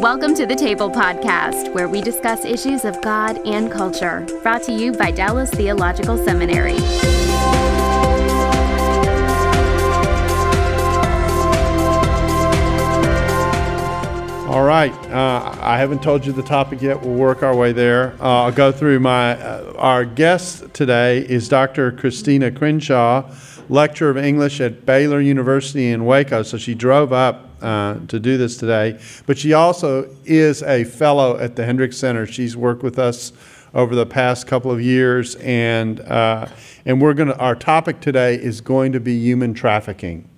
Welcome to the Table Podcast, where we discuss issues of God and culture. Brought to you by Dallas Theological Seminary. All right. Uh, I haven't told you the topic yet. We'll work our way there. Uh, I'll go through my. Uh, our guest today is Dr. Christina Crenshaw, lecturer of English at Baylor University in Waco. So she drove up uh, to do this today. But she also is a fellow at the Hendricks Center. She's worked with us over the past couple of years, and uh, and we're gonna. Our topic today is going to be human trafficking.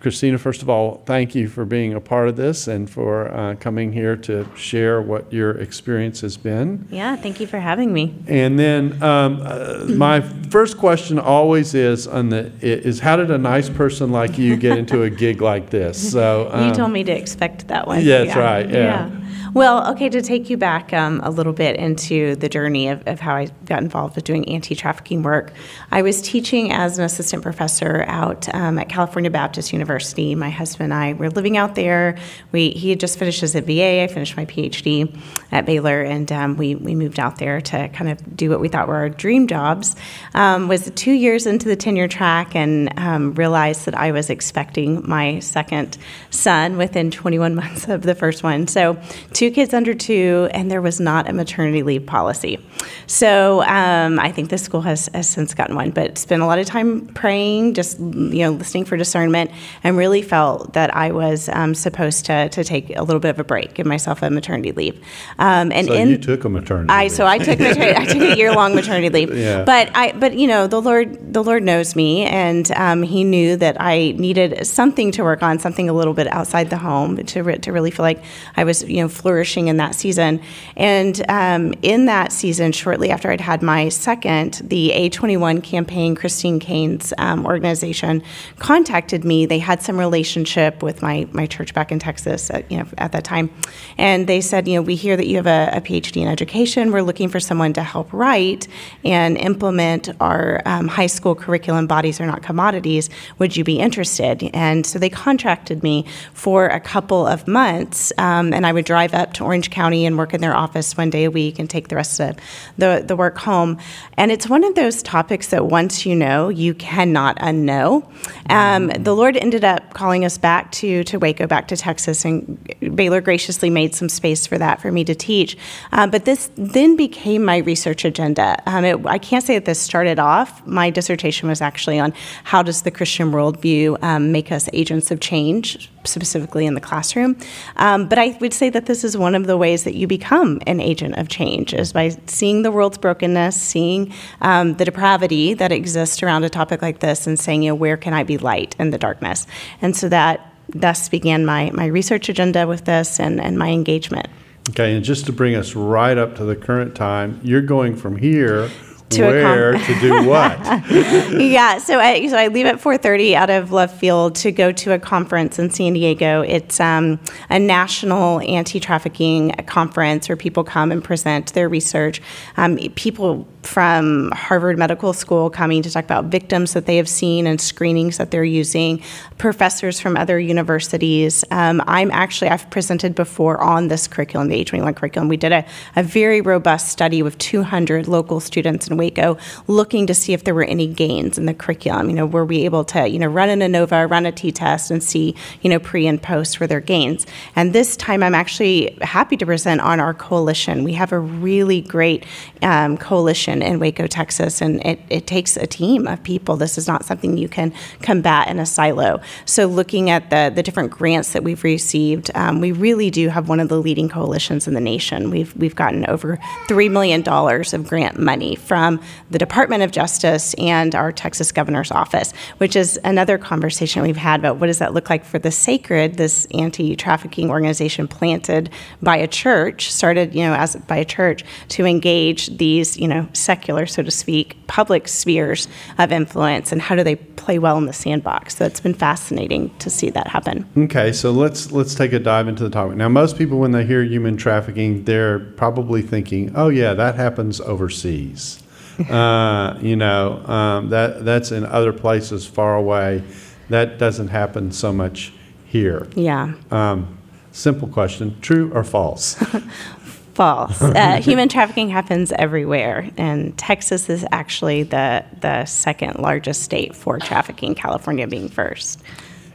Christina, first of all, thank you for being a part of this and for uh, coming here to share what your experience has been. Yeah, thank you for having me. And then um, uh, my first question always is on the is how did a nice person like you get into a gig like this? So um, you told me to expect that one. Yeah, that's yeah. right. yeah. yeah. Well, okay, to take you back um, a little bit into the journey of, of how I got involved with doing anti trafficking work, I was teaching as an assistant professor out um, at California Baptist University. My husband and I were living out there. We, he had just finished his MBA, I finished my PhD at Baylor, and um, we, we moved out there to kind of do what we thought were our dream jobs. Um, was two years into the tenure track and um, realized that I was expecting my second son within 21 months of the first one. So, two kids under two, and there was not a maternity leave policy. So um, I think the school has, has since gotten one, but spent a lot of time praying, just you know, listening for discernment, and really felt that I was um, supposed to, to take a little bit of a break, give myself a maternity leave. Um, and so in, you took a maternity. I leave. so I took maternity, I took a year long maternity leave. Yeah. But I but you know the Lord the Lord knows me, and um, He knew that I needed something to work on, something a little bit outside the home to re- to really feel like I was you know flourishing in that season. And um, in that season, shortly after I'd had my second, the A21 campaign, Christine Caine's um, organization, contacted me. They had some relationship with my, my church back in Texas at, you know, at that time. And they said, you know, we hear that you have a, a PhD in education. We're looking for someone to help write and implement our um, high school curriculum, Bodies Are Not Commodities. Would you be interested? And so they contracted me for a couple of months, um, and I would drive up to Orange County and work in their office one day a week and take the rest of the, the work home. And it's one of those topics that once you know, you cannot unknow. Um, the Lord ended up calling us back to, to Waco, back to Texas, and Baylor graciously made some space for that for me to teach. Uh, but this then became my research agenda. Um, it, I can't say that this started off. My dissertation was actually on how does the Christian worldview um, make us agents of change, specifically in the classroom. Um, but I would say that this is one of the ways that you become an agent of change is by seeing the world's brokenness, seeing um, the depravity that exists around a topic like this, and saying, you know, where can I be light in the darkness? And so that thus began my, my research agenda with this and, and my engagement. Okay, and just to bring us right up to the current time, you're going from here to where com- to do what? yeah, so I so I leave at 4:30 out of Love Field to go to a conference in San Diego. It's um, a national anti-trafficking conference where people come and present their research. Um, people from Harvard Medical School coming to talk about victims that they have seen and screenings that they're using, professors from other universities. Um, I'm actually, I've presented before on this curriculum, the A21 curriculum. We did a, a very robust study with 200 local students in Waco looking to see if there were any gains in the curriculum. You know, were we able to, you know, run an ANOVA, run a t-test and see, you know, pre and post were there gains. And this time I'm actually happy to present on our coalition. We have a really great um, coalition in, Waco, Texas, and it, it takes a team of people. This is not something you can combat in a silo. So, looking at the, the different grants that we've received, um, we really do have one of the leading coalitions in the nation. We've, we've gotten over $3 million of grant money from the Department of Justice and our Texas governor's office, which is another conversation we've had about what does that look like for the Sacred, this anti trafficking organization planted by a church, started, you know, as by a church to engage these, you know, secular, so to speak, public spheres of influence, and how do they play well in the sandbox? So it's been fascinating to see that happen. Okay, so let's let's take a dive into the topic. Now, most people, when they hear human trafficking, they're probably thinking, "Oh yeah, that happens overseas." uh, you know, um, that that's in other places far away. That doesn't happen so much here. Yeah. Um, Simple question: True or false? false. Uh, human trafficking happens everywhere, and Texas is actually the the second largest state for trafficking. California being first.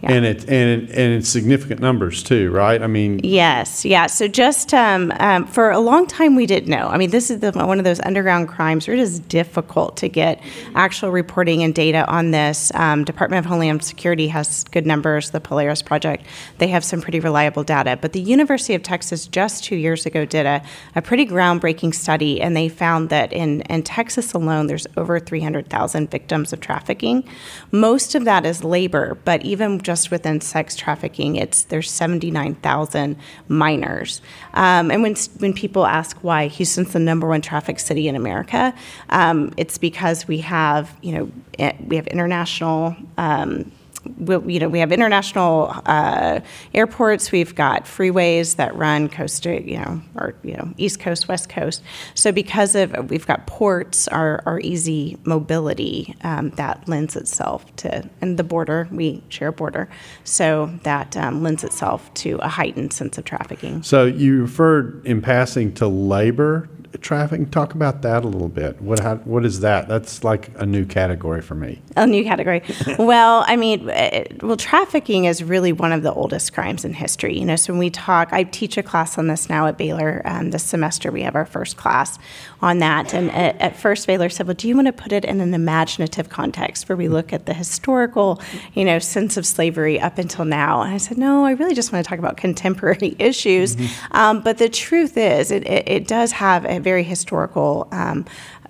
Yeah. And it and and it's significant numbers too, right? I mean, yes, yeah. So just um, um, for a long time, we didn't know. I mean, this is the, one of those underground crimes where it is difficult to get actual reporting and data on this. Um, Department of Homeland Security has good numbers. The Polaris Project, they have some pretty reliable data. But the University of Texas just two years ago did a, a pretty groundbreaking study, and they found that in in Texas alone, there's over 300,000 victims of trafficking. Most of that is labor, but even just just within sex trafficking, it's there's 79,000 minors. Um, and when when people ask why Houston's the number one traffic city in America, um, it's because we have you know eh, we have international. Um, we, you know, we have international uh, airports. We've got freeways that run coast to, you know, or you know, east coast, west coast. So because of we've got ports, our, our easy mobility um, that lends itself to, and the border we share a border, so that um, lends itself to a heightened sense of trafficking. So you referred in passing to labor trafficking. Talk about that a little bit. What how, what is that? That's like a new category for me. A new category. well, I mean, eh, well, trafficking is really one of the oldest crimes in history. You know, so when we talk, I teach a class on this now at Baylor um, this semester. We have our first class on that, and at, at, first Baylor said, "Well, do you want to put it in an imaginative context where we look at the historical, you know, sense of slavery up until now?" And I said, "No, I really just want to talk about contemporary issues." Mm-hmm. Um, but the truth is, it, it, it does have a very historical um,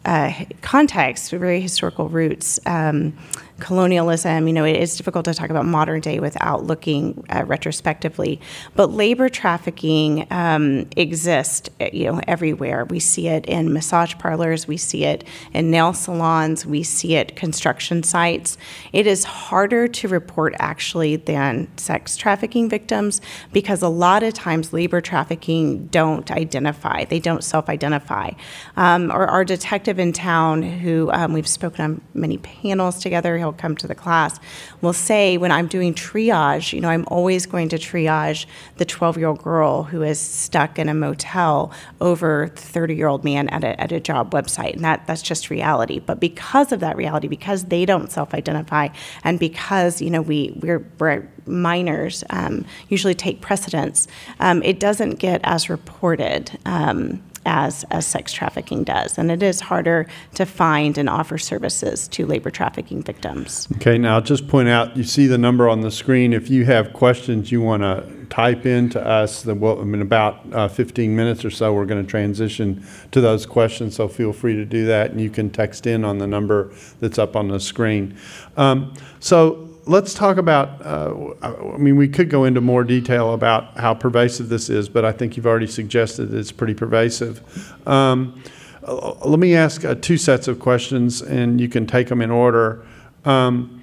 uh, context, very historical roots. Um, colonialism. You know, it is difficult to talk about modern day without looking uh, retrospectively. But labor trafficking um, exists, uh, you know, everywhere. We see it in massage parlors. We see it in nail salons. We see it construction sites. It is harder to report actually than sex trafficking victims because a lot of times labor trafficking don't identify. They don't self-identify. Um, or our detective in town, who um, we've spoken on many panels together, he'll come to the class will say when I'm doing triage, you know, I'm always going to triage the 12 year old girl who is stuck in a motel over the 30 year old man at a, at a job website. And that, that's just reality. But because of that reality, because they don't self identify, and because, you know, we, we're, we're minors um, usually take precedence, um, it doesn't get as reported. Um, as, as sex trafficking does. And it is harder to find and offer services to labor trafficking victims. Okay, now just point out you see the number on the screen. If you have questions you want to type in to us, then we'll, in about uh, 15 minutes or so, we're going to transition to those questions. So feel free to do that, and you can text in on the number that's up on the screen. Um, so let's talk about. Uh, I mean, we could go into more detail about how pervasive this is, but I think you've already suggested it's pretty pervasive. Um, uh, let me ask uh, two sets of questions, and you can take them in order. Um,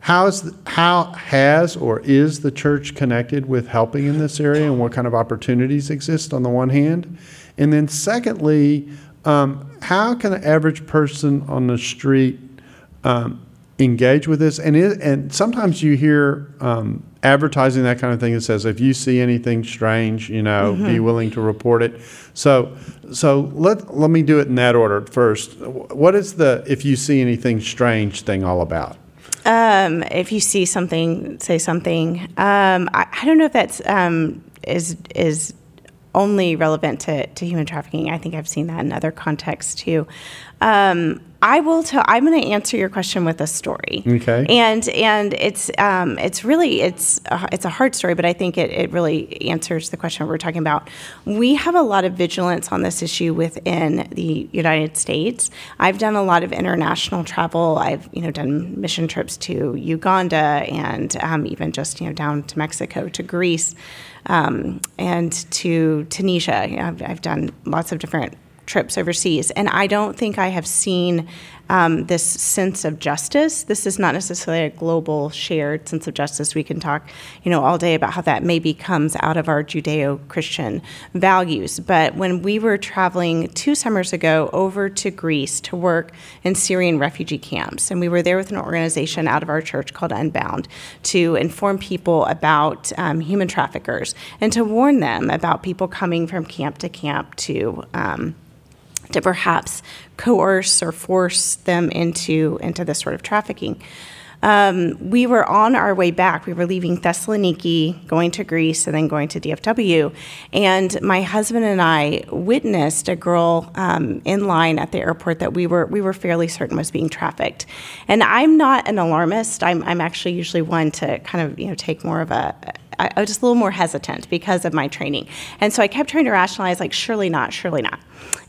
How's, how has or is the church connected with helping in this area, and what kind of opportunities exist on the one hand? And then, secondly, um, how can the average person on the street um, engage with this. And it, and sometimes you hear um, advertising that kind of thing that says if you see anything strange, you know, mm-hmm. be willing to report it. So so let let me do it in that order first. What is the if you see anything strange thing all about? Um, if you see something, say something. Um, I, I, don't know if that's um, is is only relevant to, to human trafficking. I think I've seen that in other contexts too. Um, I will tell. I'm going to answer your question with a story. Okay. And and it's um, it's really it's a, it's a hard story, but I think it, it really answers the question we're talking about. We have a lot of vigilance on this issue within the United States. I've done a lot of international travel. I've you know done mission trips to Uganda and um, even just you know down to Mexico to Greece. Um, and to Tunisia. You know, I've, I've done lots of different trips overseas, and I don't think I have seen um, this sense of justice. This is not necessarily a global shared sense of justice. We can talk, you know, all day about how that maybe comes out of our Judeo-Christian values. But when we were traveling two summers ago over to Greece to work in Syrian refugee camps, and we were there with an organization out of our church called Unbound to inform people about um, human traffickers and to warn them about people coming from camp to camp to. Um, to perhaps coerce or force them into into this sort of trafficking. Um, we were on our way back. We were leaving Thessaloniki, going to Greece, and then going to DFW. And my husband and I witnessed a girl um, in line at the airport that we were we were fairly certain was being trafficked. And I'm not an alarmist. I'm, I'm actually usually one to kind of you know take more of a I, I was just a little more hesitant because of my training. And so I kept trying to rationalize, like, surely not, surely not.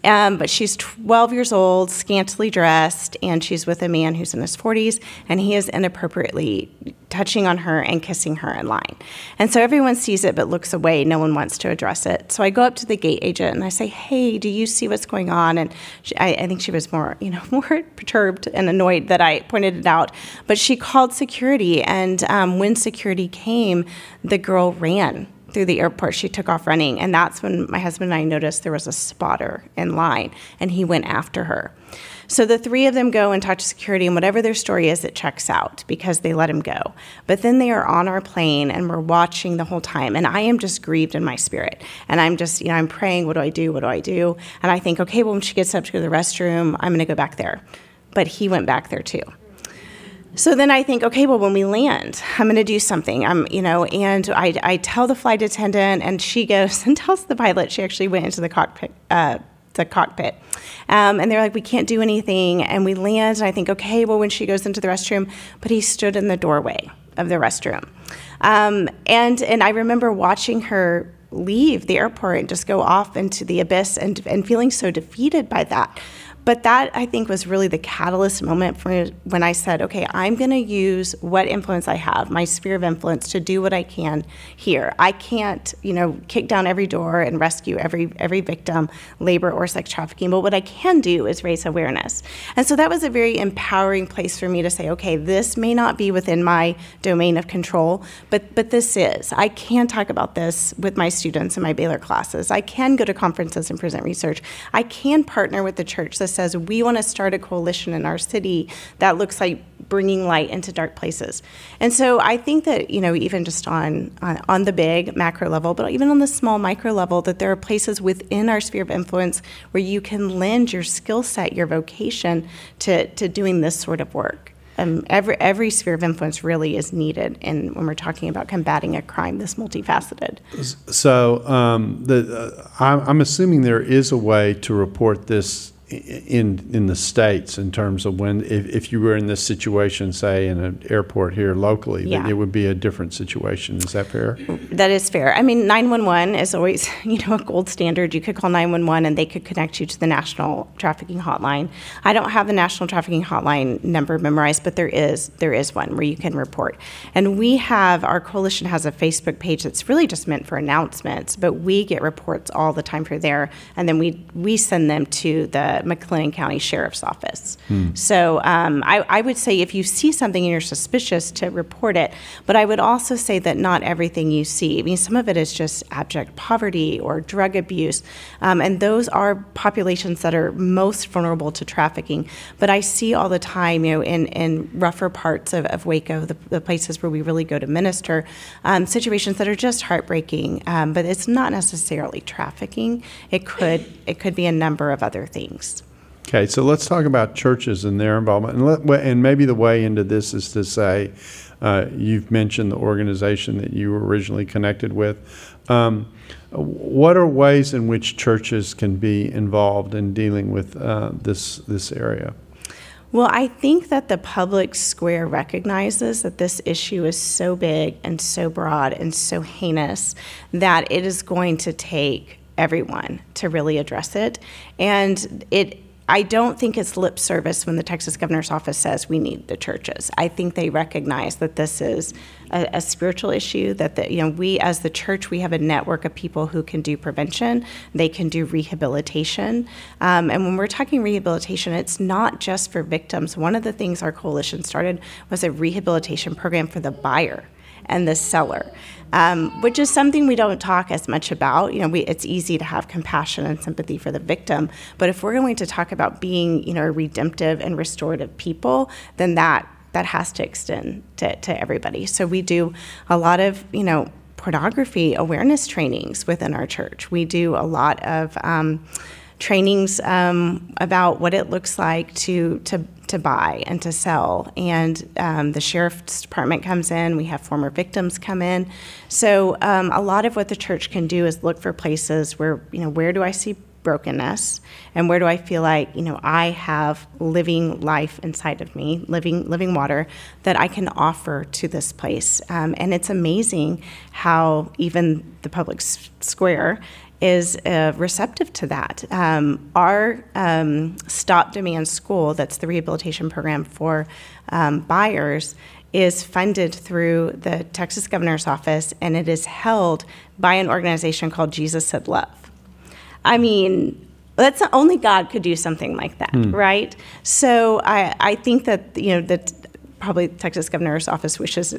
Um, but she's 12 years old, scantily dressed, and she's with a man who's in his 40s, and he is inappropriately touching on her and kissing her in line. And so everyone sees it but looks away. No one wants to address it. So I go up to the gate agent and I say, "Hey, do you see what's going on?" And she, I, I, think she was more, you know, more perturbed and annoyed that I pointed it out. But she called security, and um, when security came, the girl ran through the airport. She took off running, and that's when my husband and I noticed there was a spotter in line, and he went after her. So the three of them go and talk to security, and whatever their story is, it checks out because they let him go. But then they are on our plane, and we're watching the whole time, and I am just grieved in my spirit. And I'm just, you know, I'm praying, what do I do? What do I do? And I think, okay, well, when she gets up to go to the restroom, I'm going to go back there. But he went back there too. So then I think, okay, well, when we land, I'm going to do something. I'm, you know, and I, I tell the flight attendant, and she goes and tells the pilot she actually went into the cockpit, uh, the cockpit. Um, and they're like, we can't do anything. And we land, and I think, okay, well, when she goes into the restroom, but he stood in the doorway of the restroom. Um, and, and I remember watching her leave the airport and just go off into the abyss and, and feeling so defeated by that. But that I think was really the catalyst moment for when I said, okay, I'm going to use what influence I have, my sphere of influence, to do what I can here. I can't, you know, kick down every door and rescue every every victim, labor or sex trafficking. But what I can do is raise awareness. And so that was a very empowering place for me to say, okay, this may not be within my domain of control, but but this is. I can talk about this with my students in my Baylor classes. I can go to conferences and present research. I can partner with the church that says we want to start a coalition in our city that looks like bringing light into dark places. And so I think that you know even just on on, on the big macro level, but even on the small micro level, that there are places within our sphere of influence where you can lend your skill set, your vocation to to doing this sort of work. Um, every every sphere of influence really is needed, and when we're talking about combating a crime this multifaceted. So, um, the uh, I'm, I'm assuming there is a way to report this in in the states in terms of when if, if you were in this situation say in an airport here locally Yeah. it would be a different situation is that fair That is fair. I mean, 911 is always, you know, a gold standard. You could call 911 and they could connect you to the National Trafficking Hotline. I don't have the National Trafficking Hotline number memorized, but there is there is one where you can report. And we have our coalition has a Facebook page that's really just meant for announcements, but we get reports all the time for there, and then we we send them to the McLennan County Sheriff's Office. So um, I, I would say if you see something and you're suspicious, to report it. But I would also say that not everything you see. I mean, some of it is just abject poverty or drug abuse, um, and those are populations that are most vulnerable to trafficking. But I see all the time, you know, in, in rougher parts of, of Waco, the, the places where we really go to minister, um, situations that are just heartbreaking. Um, but it's not necessarily trafficking. It could it could be a number of other things. Okay so let's talk about churches and their involvement. And, let, and maybe the way into this is to say uh, you've mentioned the organization that you were originally connected with. Um, what are ways in which churches can be involved in dealing with uh, this this area? Well, I think that the public square recognizes that this issue is so big and so broad and so heinous that it is going to take everyone to really address it. And it I don't think it's lip service when the Texas governor's office says we need the churches. I think they recognize that this is a, a spiritual issue. That the, you know we as the church we have a network of people who can do prevention. They can do rehabilitation. Um, and when we're talking rehabilitation, it's not just for victims. One of the things our coalition started was a rehabilitation program for the buyer and the seller um, which is something we don't talk as much about. You know, we, it's easy to have compassion and sympathy for the victim, but if we're going to talk about being, you know, redemptive and restorative people, then that that has to extend to, to everybody. So we do a lot of, you know, pornography awareness trainings within our church. We do a lot of um, trainings um, about what it looks like to to to buy and to sell. And um, the sheriff's department comes in. We have former victims come in. So um, a lot of what the church can do is look for places where you know where do I see brokenness and where do I feel like you know I have living life inside of me, living living water that I can offer to this place. Um, and it's amazing how even the public s- square is uh, receptive to that. Um, our um, Stop Demand School, that's the rehabilitation program for um, buyers, is funded through the Texas Governor's Office and it is held by an organization called Jesus Said Love. I mean, that's only God could do something like that, mm. right? So I, I think that you know that probably Texas Governor's Office wishes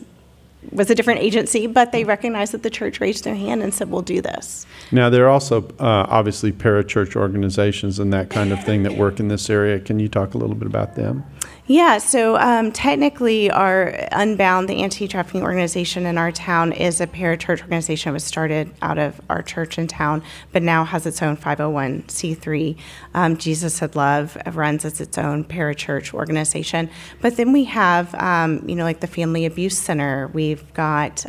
was a different agency, but they recognized that the church raised their hand and said, "We'll do this." Now there are also uh, obviously parachurch organizations and that kind of thing that work in this area. Can you talk a little bit about them? Yeah, so um, technically, our Unbound, the anti trafficking organization in our town, is a parachurch organization. It was started out of our church in town, but now has its own 501c3. Um, Jesus Said Love runs as its own parachurch organization. But then we have, um, you know, like the Family Abuse Center. We've got.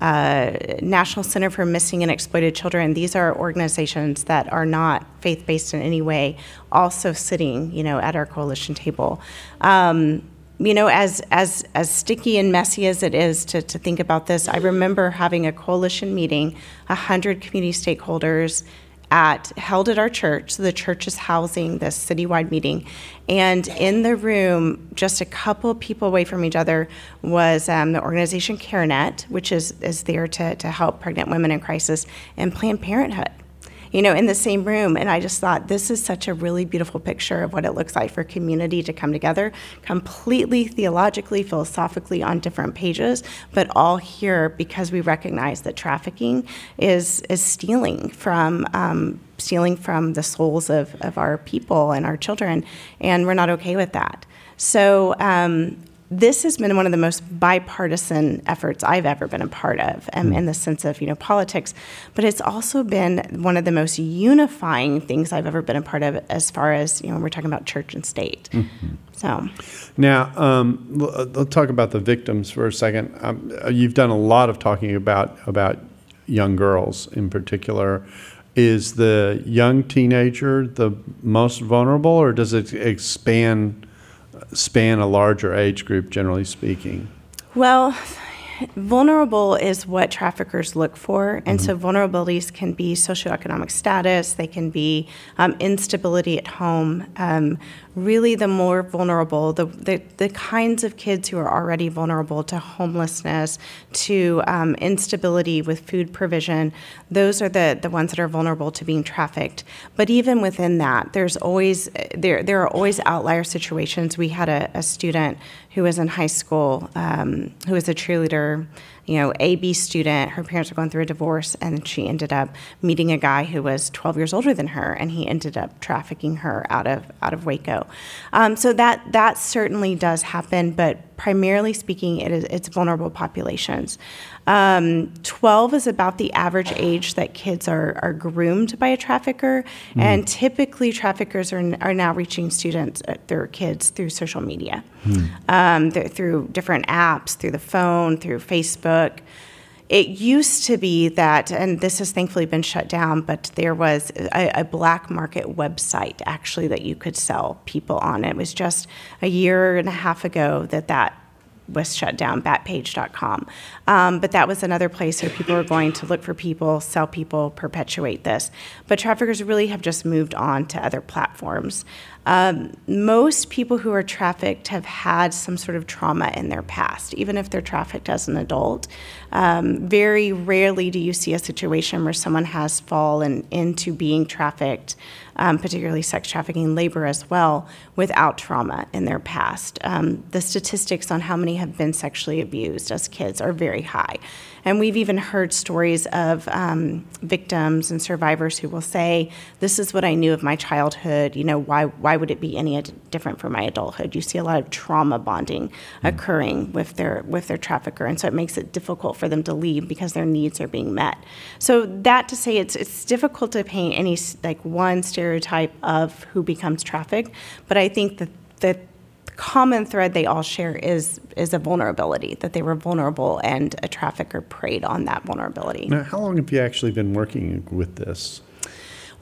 Uh, National Center for Missing and Exploited Children. These are organizations that are not faith-based in any way, also sitting, you know, at our coalition table. Um, you know, as as as sticky and messy as it is to, to think about this, I remember having a coalition meeting, hundred community stakeholders at held at our church. So the church is housing this citywide meeting, and in the room, just a couple people away from each other, was um, the organization CareNet, which is is there to to help pregnant women in crisis, and Planned Parenthood you know, in the same room. And I just thought this is such a really beautiful picture of what it looks like for community to come together, completely theologically, philosophically on different pages, but all here because we recognize that trafficking is is stealing from. Um, stealing from the souls of, of our people and our children, and we're not okay with that. So um, this has been one of the most bipartisan efforts I've ever been a part of, um, in the sense of you know politics, but it's also been one of the most unifying things I've ever been a part of, as far as you know we're talking about church and state. Mm-hmm. So now um, let's talk about the victims for a second. Um, you've done a lot of talking about about young girls in particular. Is the young teenager the most vulnerable, or does it expand? Span a larger age group, generally speaking? Well, vulnerable is what traffickers look for. And mm-hmm. so vulnerabilities can be socioeconomic status, they can be um, instability at home, um, really the more vulnerable, the, the, the, kinds of kids who are already vulnerable to homelessness, to um, instability with food provision, those are the, the ones that are vulnerable to being trafficked. But even within that, there's always, there, there are always outlier situations. We had a, a student who was in high school, um, who was a cheerleader yeah you know, A, B student, her parents were going through a divorce, and she ended up meeting a guy who was 12 years older than her, and he ended up trafficking her out of out of Waco. Um, so that that certainly does happen, but primarily speaking, it is it's vulnerable populations. Um, 12 is about the average age that kids are, are groomed by a trafficker, mm. and typically traffickers are, are now reaching students, uh, their kids, through social media, mm. um, through different apps, through the phone, through Facebook. It used to be that, and this has thankfully been shut down, but there was a, a, black market website actually that you could sell people on. It was just a year and a half ago that that was shut down, Backpage.com. Um, but that was another place where people were going to look for people, sell people, perpetuate this. But traffickers really have just moved on to other platforms. Um, most people who are trafficked have had some sort of trauma in their past, even if they're trafficked as an adult. Um, very rarely do you see a situation where someone has fallen into being trafficked, um, particularly sex trafficking, labor as well, without trauma in their past. Um, the statistics on how many have been sexually abused as kids are very high. And we've even heard stories of um, victims and survivors who will say, "This is what I knew of my childhood. You know, why why would it be any different for my adulthood?" You see a lot of trauma bonding occurring with their with their trafficker, and so it makes it difficult for them to leave because their needs are being met. So that to say, it's it's difficult to paint any like one stereotype of who becomes trafficked, but I think that that common thread they all share is is a vulnerability that they were vulnerable and a trafficker preyed on that vulnerability. Now, how long have you actually been working with this?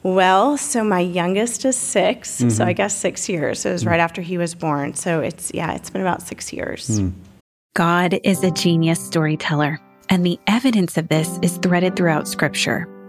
Well, so my youngest is 6 mm-hmm. so I guess six years. So it was mm-hmm. right after he was born. So it's yeah, it's been about six years. Mm. God is a genius storyteller, and the evidence of this is threaded throughout Scripture.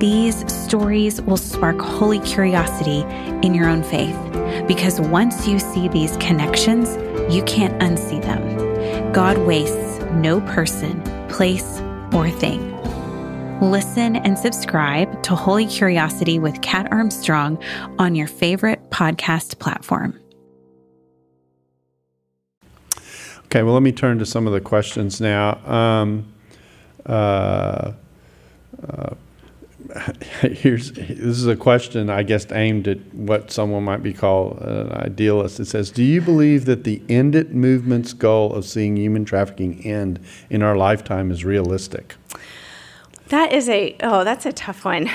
These stories will spark holy curiosity in your own faith because once you see these connections, you can't unsee them. God wastes no person, place, or thing. Listen and subscribe to Holy Curiosity with Kat Armstrong on your favorite podcast platform. Okay, well, let me turn to some of the questions now. Um, uh, uh, here's this is a question I guess aimed at what someone might be called an idealist. It says, "Do you believe that the End It movement's goal of seeing human trafficking end in our lifetime is realistic?" That is a oh, that's a tough one.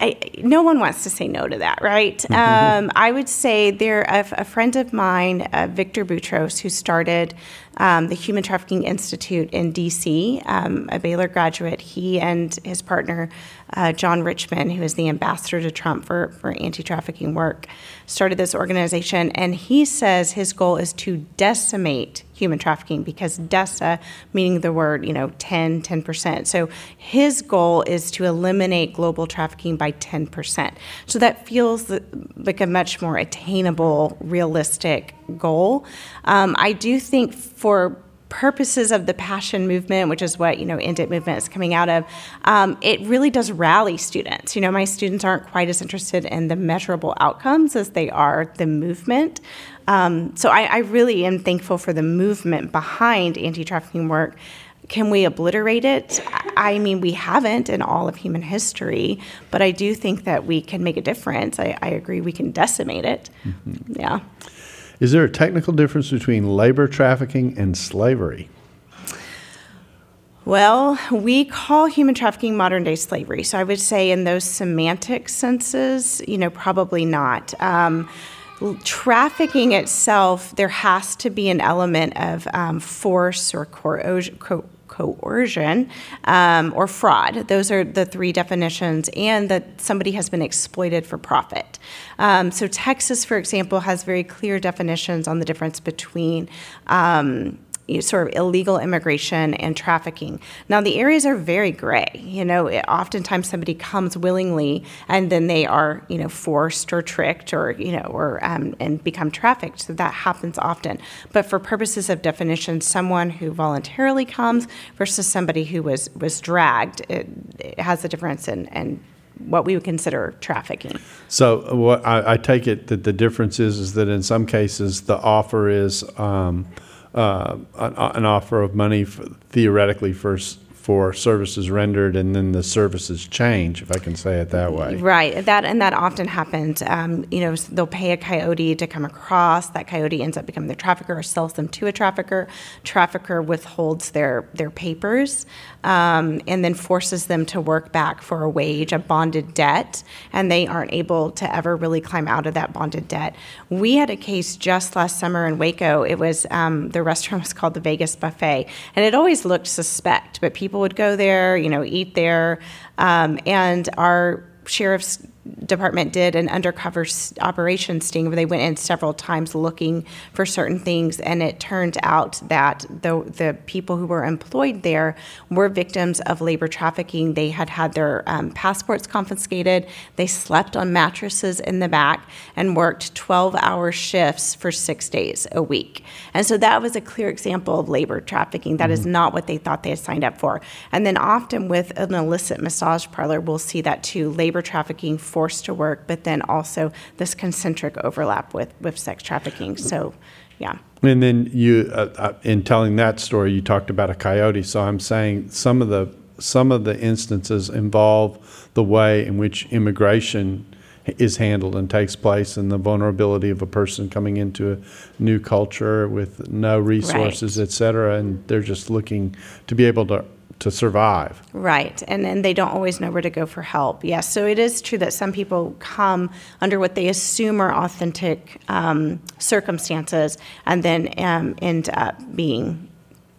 I, no one wants to say no to that, right? um, I would say there a, a friend of mine, uh, Victor Boutros, who started um, the Human Trafficking Institute in D.C., um, a Baylor graduate. He and his partner uh, John Richmond, who is the ambassador to Trump for, for anti trafficking work, started this organization. And he says his goal is to decimate human trafficking because DESA, meaning the word, you know, 10, 10%. So his goal is to eliminate global trafficking by 10%. So that feels like a much more attainable, realistic goal. Um, I do think for purposes of the passion movement, which is what you know End It movement is coming out of, um, it really does rally students. You know, my students aren't quite as interested in the measurable outcomes as they are the movement. Um, so I, I really am thankful for the movement behind anti-trafficking work. Can we obliterate it? I mean, we haven't in all of human history, but I do think that we can make a difference. I, I agree we can decimate it. Mm-hmm. Yeah. Is there a technical difference between labor trafficking and slavery? Well, we call human trafficking modern day slavery. So I would say, in those semantic senses, you know, probably not. Um, trafficking itself, there has to be an element of um, force or coercion coercion um, or fraud. Those are the three definitions, and that somebody has been exploited for profit. Um, so, Texas, for example, has very clear definitions on the difference between. Um, sort of illegal immigration and trafficking. Now, the areas are very gray. You know, it, oftentimes somebody comes willingly and then they are, you know, forced or tricked or, you know, or um, and become trafficked. So that happens often. But for purposes of definition, someone who voluntarily comes versus somebody who was was dragged, it, it has a difference in, in what we would consider trafficking. So what I, I, take it that the difference is is that in some cases the offer is um, uh, an, an, offer of money for, theoretically for for services rendered, and then the services change, if I can say it that way. Right. That and that often happens. Um, you know, they'll pay a coyote to come across. That coyote ends up becoming the trafficker or sells them to a trafficker. Trafficker withholds their their papers um, and then forces them to work back for a wage, a bonded debt, and they aren't able to ever really climb out of that bonded debt. We had a case just last summer in Waco. It was um, the restaurant was called the Vegas Buffet, and it always looked suspect, but people would go there, you know, eat there, um, and our sheriff's department did an undercover operation sting where they went in several times looking for certain things and it turned out that the the people who were employed there were victims of labor trafficking. They had had their um, passports confiscated. They slept on mattresses in the back and worked 12 hour shifts for 6 days a week. And so that was a clear example of labor trafficking. That mm-hmm. is not what they thought they had signed up for. And then often with an illicit massage parlor we'll see that too. Labor trafficking forced to work, but then also this concentric overlap with, with sex trafficking. So, yeah. And then you, uh, uh, in telling that story, you talked about a coyote. So I'm saying some of the some of the instances involve the way in which immigration is handled and takes place and the vulnerability of a person coming into a new culture with no resources, right. et cetera, and they're just looking to be able to to survive. Right, and then they don't always know where to go for help. Yes, so it is true that some people come under what they assume are authentic um, circumstances and then um, end up being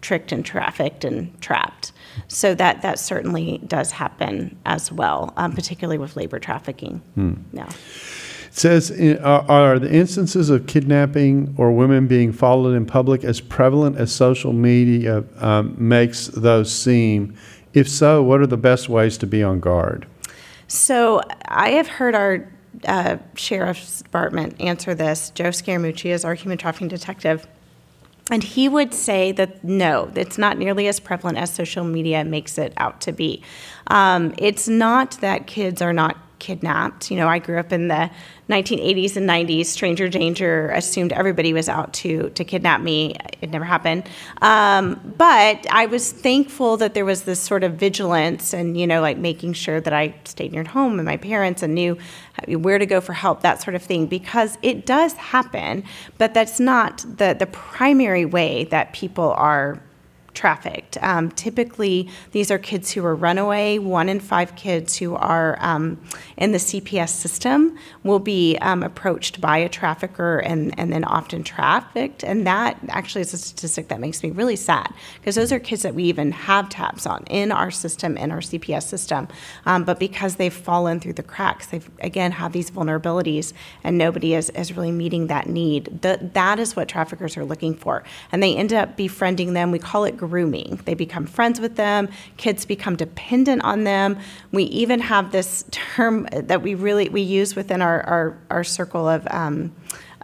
tricked and trafficked and trapped. So that that certainly does happen as well, um, particularly with labor trafficking. Hmm. Yeah. It says, are the instances of kidnapping or women being followed in public as prevalent as social media um, makes those seem? If so, what are the best ways to be on guard? So I have heard our uh, sheriff's department answer this. Joe Scaramucci is our human trafficking detective. And he would say that no, it's not nearly as prevalent as social media makes it out to be. Um, it's not that kids are not kidnapped. You know, I grew up in the 1980s and 90s. Stranger danger assumed everybody was out to to kidnap me. It never happened. Um, but I was thankful that there was this sort of vigilance and you know, like making sure that I stayed near home and my parents and knew where to go for help, that sort of thing, because it does happen. But that's not the the primary way that people are trafficked. Um, typically, these are kids who are runaway. One in five kids who are um, in the CPS system will be um, approached by a trafficker and, and then often trafficked. And that actually is a statistic that makes me really sad because those are kids that we even have tabs on in our system, in our CPS system. Um, but because they've fallen through the cracks, they've again have these vulnerabilities and nobody is, is really meeting that need. The, that is what traffickers are looking for. And they end up befriending them. We call it grooming. They become friends with them, kids become dependent on them. We even have this term that we really we use within our, our, our circle of um,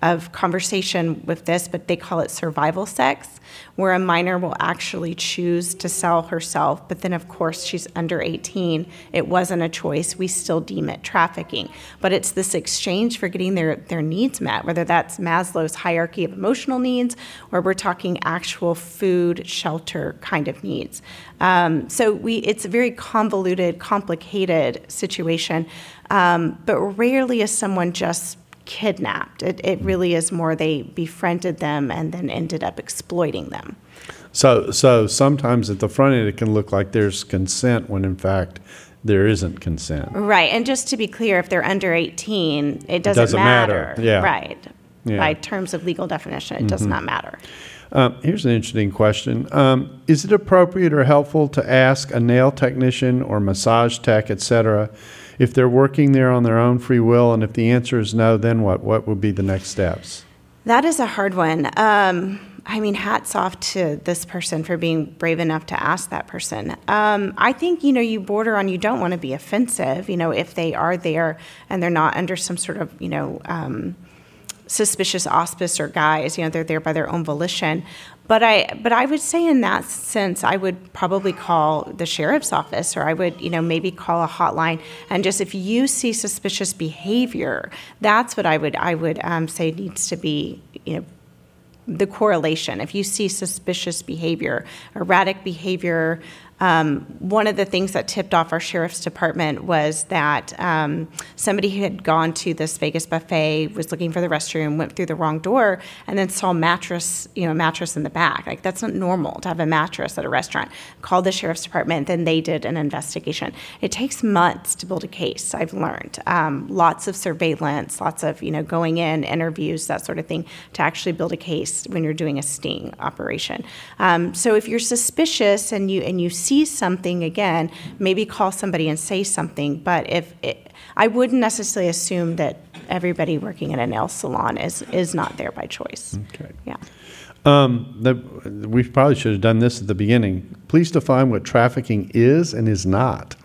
of conversation with this, but they call it survival sex, where a minor will actually choose to sell herself, but then, of course, she's under 18. It wasn't a choice. We still deem it trafficking. But it's this exchange for getting their, their needs met, whether that's Maslow's hierarchy of emotional needs or we're talking actual food, shelter kind of needs. Um, so we, it's a very convoluted, complicated situation. Um, but rarely is someone just kidnapped. It, it really is more they befriended them and then ended up exploiting them. So, so sometimes at the front end, it can look like there's consent when in fact there isn't consent. Right. And just to be clear, if they're under 18, it doesn't, doesn't matter. matter. Yeah. Right. Yeah. By terms of legal definition, it mm-hmm. does not matter. Um, here's an interesting question. Um, is it appropriate or helpful to ask a nail technician or massage tech, et cetera, if they're working there on their own free will, and if the answer is no, then what? What would be the next steps? That is a hard one. Um, I mean, hats off to this person for being brave enough to ask that person. Um, I think, you know, you border on you don't want to be offensive, you know, if they are there and they're not under some sort of, you know, um, suspicious auspice or guise, you know, they're there by their own volition. But I, but I would say in that sense, I would probably call the sheriff's office, or I would, you know, maybe call a hotline, and just if you see suspicious behavior, that's what I would, I would um, say needs to be, you know, the correlation. If you see suspicious behavior, erratic behavior, Um, one of the things that tipped off our sheriff's department was that um, somebody had gone to this Vegas buffet, was looking for the restroom, went through the wrong door, and then saw mattress, you know, mattress in the back. Like that's not normal to have a mattress at a restaurant. Called the sheriff's department, then they did an investigation. It takes months to build a case. I've learned um, lots of surveillance, lots of you know going in interviews, that sort of thing, to actually build a case when you're doing a sting operation. Um, so if you're suspicious and you and you see something again, maybe call somebody and say something. But if it, I wouldn't necessarily assume that everybody working in a nail salon is is not there by choice. Okay. Yeah. Um, the, we probably should have done this at the beginning. Please define what trafficking is and is not.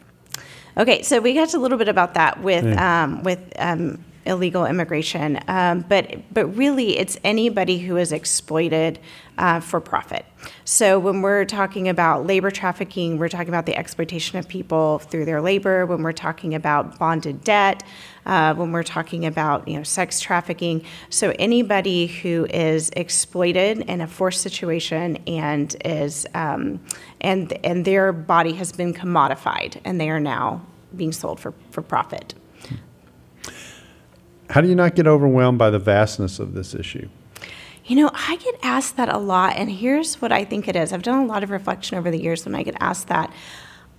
Okay, so we got a little bit about that with um, with um, illegal immigration, um, but but really it's anybody who is exploited uh, for profit. So when we're talking about labor trafficking, we're talking about the exploitation of people through their labor. When we're talking about bonded debt, uh, when we're talking about you know sex trafficking, so anybody who is exploited in a forced situation and is um, and and their body has been commodified and they are now being sold for, for profit. How do you not get overwhelmed by the vastness of this issue? You know, I get asked that a lot, and here's what I think it is. I've done a lot of reflection over the years when I get asked that.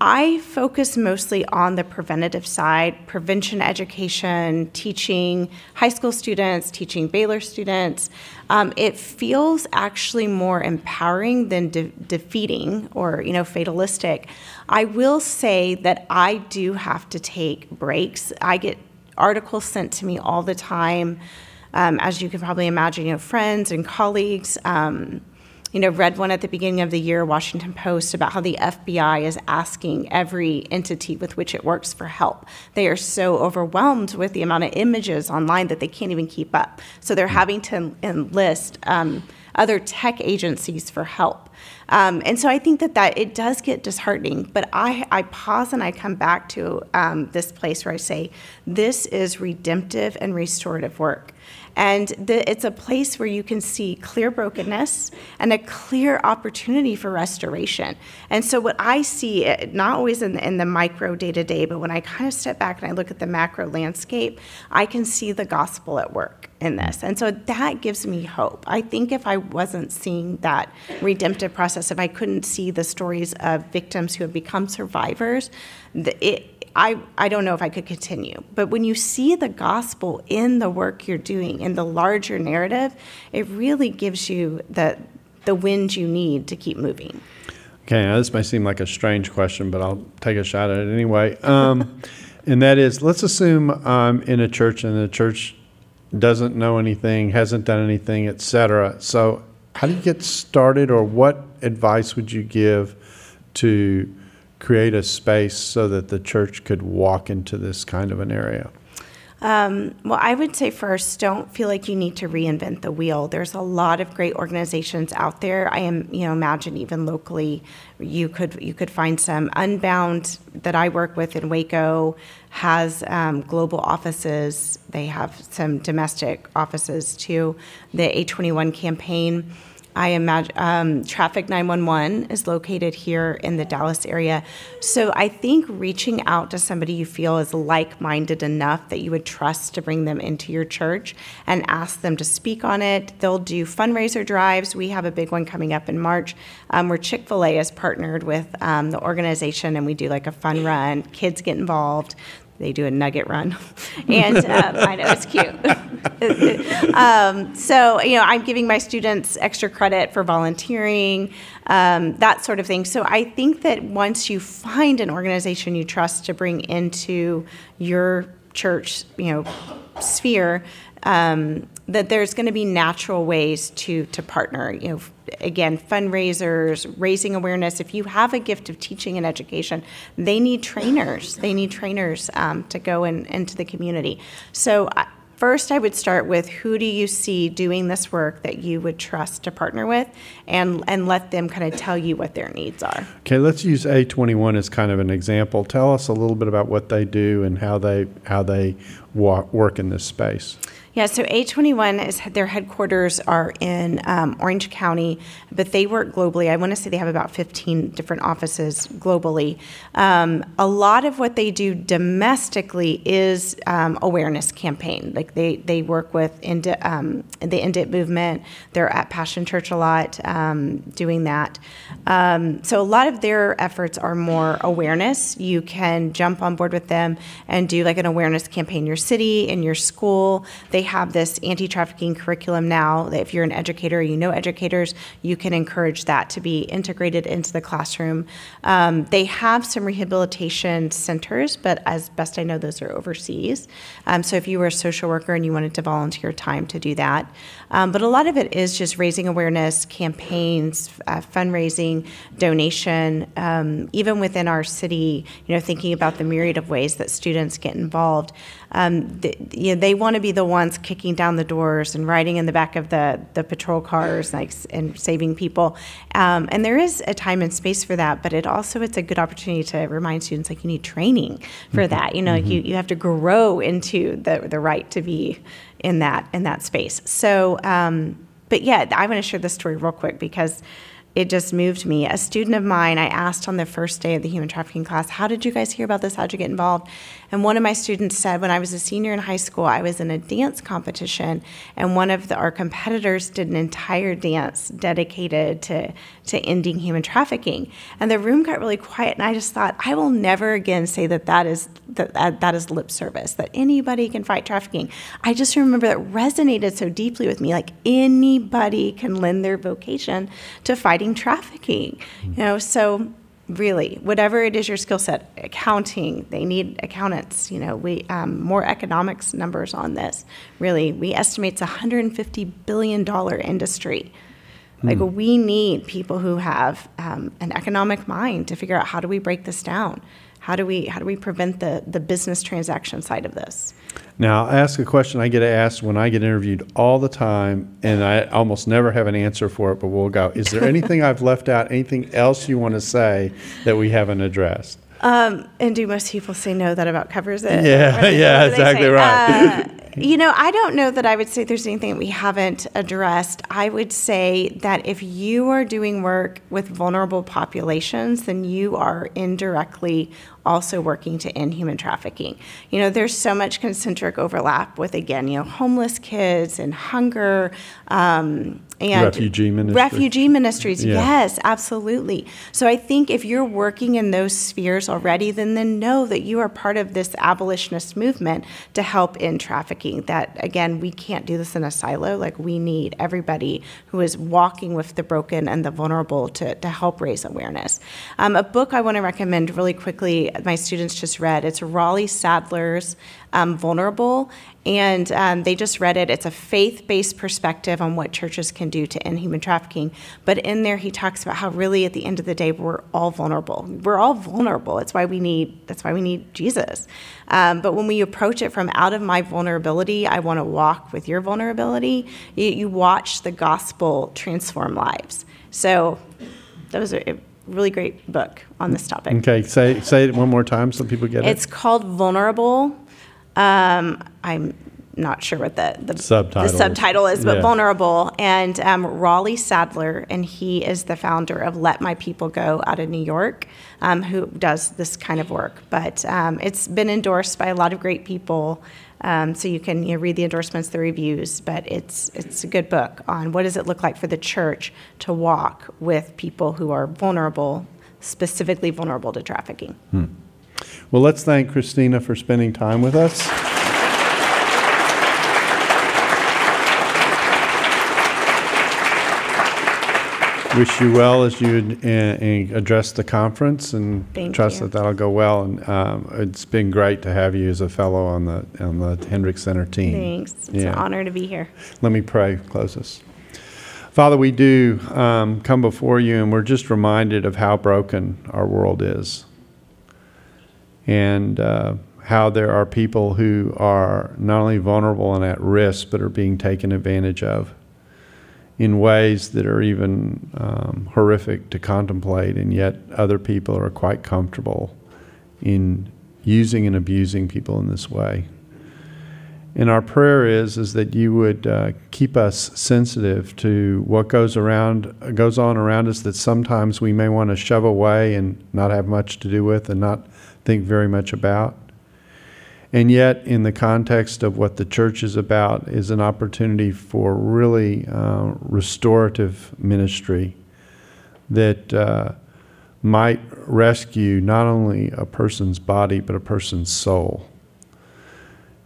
I focus mostly on the preventative side, prevention education, teaching high school students, teaching Baylor students. Um, it feels actually more empowering than de- defeating or you know fatalistic. I will say that I do have to take breaks. I get articles sent to me all the time, um, as you can probably imagine. You know, friends and colleagues. Um, you know, read one at the beginning of the year, Washington Post, about how the FBI is asking every entity with which it works for help. They are so overwhelmed with the amount of images online that they can't even keep up. So they're having to enlist um, other tech agencies for help. Um, and so I think that, that it does get disheartening, but I, I pause and I come back to um, this place where I say, this is redemptive and restorative work. And the, it's a place where you can see clear brokenness and a clear opportunity for restoration. And so, what I see, eh, not always in the, in the micro day to day, but when I kind of step back and I look at the macro landscape, I can see the gospel at work in this. And so that gives me hope. I think if I wasn't seeing that redemptive process, if I couldn't see the stories of victims who have become survivors, it, I, I don't know if I could continue. But when you see the gospel in the work you're doing, in the larger narrative, it really gives you the, the wind you need to keep moving. Okay, now this may seem like a strange question, but I'll take a shot at it anyway. Um, and that is let's assume I'm in a church and the church doesn't know anything, hasn't done anything, et cetera. So, how do you get started, or what advice would you give to create a space so that the church could walk into this kind of an area? Um, well, I would say first, don't feel like you need to reinvent the wheel. There's a lot of great organizations out there. I am, you know, imagine even locally, you could you could find some. Unbound that I work with in Waco has um, global offices. They have some domestic offices too. The A21 campaign I imagine um, Traffick911 is located here in the Dallas area. So I think reaching out to somebody you feel is like minded enough that you would trust to bring them into your church and ask them to speak on it. They'll do fundraiser drives. We have a big one coming up in March um, where Chick fil A is partnered with um, the organization and we do like a fun run. Kids get involved they do a nugget run, and um, I know it's cute. um, so you know, I'm giving my students extra credit for volunteering, um, that sort of thing. So I think that once you find an organization you trust to bring into your church, you know, sphere, um, that there's going to be natural ways to to partner. You know, again, fundraisers, raising awareness. If you have a gift of teaching and education, they need trainers. They need trainers um, to go in, into the community. So. Uh, first, I would start with who do you see doing this work that you would trust to partner with, and and let them kind of tell you what their needs are. Okay, let's use A21 as kind of an example. Tell us a little bit about what they do and how they how they work in this space. Yeah, so A21 is their headquarters are in um, Orange County, but they work globally. I want to say they have about 15 different offices globally. Um, a lot of what they do domestically is um, awareness campaign. Like they they work with um, the END IT movement. They're at Passion Church a lot um, doing that. Um, so a lot of their efforts are more awareness. You can jump on board with them and do like an awareness campaign in your city, in your school. They have this anti trafficking curriculum now. That if you're an educator, you know educators, you can encourage that to be integrated into the classroom. Um, they have some rehabilitation centers, but as best I know, those are overseas. Um, so if you were a social worker and you wanted to volunteer time to do that, um, but a lot of it is just raising awareness, campaigns, uh, fundraising, donation, um, even within our city, you know, thinking about the myriad of ways that students get involved. Um, the, you know, they want to be the ones kicking down the doors and riding in the back of the, the patrol cars like, and saving people. Um, and there is a time and space for that, but it also it's a good opportunity to remind students like you need training for mm-hmm. that. You know, mm-hmm. you, you have to grow into the, the right to be in that in that space. So, um, but yeah, I want to share this story real quick because it just moved me. A student of mine, I asked on the first day of the human trafficking class, How did you guys hear about this? How'd you get involved? And one of my students said, When I was a senior in high school, I was in a dance competition, and one of the, our competitors did an entire dance dedicated to, to ending human trafficking. And the room got really quiet, and I just thought, I will never again say that that is, that, that, that is lip service, that anybody can fight trafficking. I just remember that resonated so deeply with me like anybody can lend their vocation to fighting trafficking. You know, so really, whatever it is your skill set, accounting, they need accountants. You know, we um, more economics numbers on this. Really, we estimate it's a 150 billion dollar industry. Like hmm. we need people who have um, an economic mind to figure out how do we break this down. How do we how do we prevent the the business transaction side of this? Now, I ask a question I get asked when I get interviewed all the time, and I almost never have an answer for it, but we'll go. Is there anything I've left out? Anything else you want to say that we haven't addressed? Um, and do most people say no that about covers it? Yeah, yeah, exactly right. Uh, you know, I don't know that I would say there's anything that we haven't addressed. I would say that if you are doing work with vulnerable populations, then you are indirectly also working to end human trafficking. You know, there's so much concentric overlap with, again, you know, homeless kids and hunger. Um, and refugee ministries. Refugee ministries, yeah. yes, absolutely. So I think if you're working in those spheres already, then then know that you are part of this abolitionist movement to help end trafficking. That again, we can't do this in a silo. Like we need everybody who is walking with the broken and the vulnerable to, to help raise awareness. Um, a book I want to recommend really quickly my students just read. It's Raleigh Sadler's um, Vulnerable, and um, they just read it. It's a faith based perspective on what churches can do to end human trafficking. But in there, he talks about how really at the end of the day, we're all vulnerable. We're all vulnerable. That's why we need, that's why we need Jesus. Um, but when we approach it from out of my vulnerability, I want to walk with your vulnerability, you, you watch the gospel transform lives. So, those are really great book on this topic. Okay, say say it one more time so people get it. It's called Vulnerable. Um, I'm not sure what the, the subtitle, the subtitle is, but yeah. Vulnerable. And um, Raleigh Sadler, and he is the founder of Let My People Go out of New York, um, who does this kind of work. But um, it's been endorsed by a lot of great people. Um, so you can you know, read the endorsements, the reviews, but it's it's a good book on what does it look like for the church to walk with people who are vulnerable, specifically vulnerable to trafficking. Hmm. Well, let's thank Christina for spending time with us. Wish you well as you address the conference and Thank trust you. that that'll go well. And um, it's been great to have you as a fellow on the on the Hendricks Center team. Thanks. It's an honor to be here. Let me pray. Close us. Father, we do um, come before you, and we're just reminded of how broken our world is, and uh, how there are people who are not only vulnerable and at risk, but are being taken advantage of in ways that are even um, horrific to contemplate, and yet other people are quite comfortable in using and abusing people in this way. And our prayer is is that you would uh, keep us sensitive to what goes around goes on around us that sometimes we may want to shove away and not have much to do with and not think very much about. And yet, in the context of what the church is about, is an opportunity for really uh, restorative ministry that uh, might rescue not only a person's body, but a person's soul.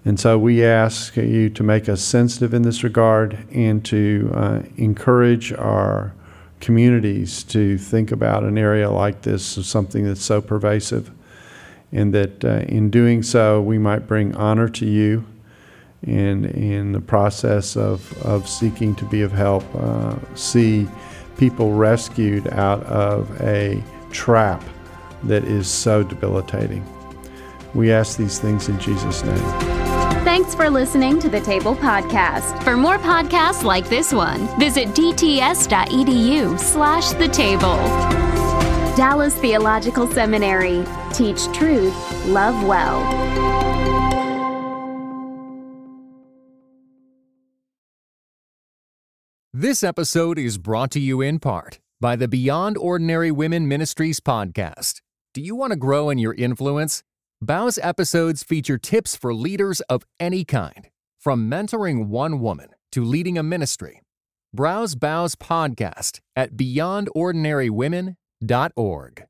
And so we ask you to make us sensitive in this regard and to uh, encourage our communities to think about an area like this something that's so pervasive and that uh, in doing so, we might bring honor to you and in the process of, of seeking to be of help, uh, see people rescued out of a trap that is so debilitating. We ask these things in Jesus' name. Thanks for listening to the Table Podcast. For more podcasts like this one, visit dts.edu slash the table. Dallas Theological Seminary. Teach truth, love well. This episode is brought to you in part by the Beyond Ordinary Women Ministries podcast. Do you want to grow in your influence? BOW's episodes feature tips for leaders of any kind, from mentoring one woman to leading a ministry. Browse BOW's podcast at beyondordinarywomen.com org.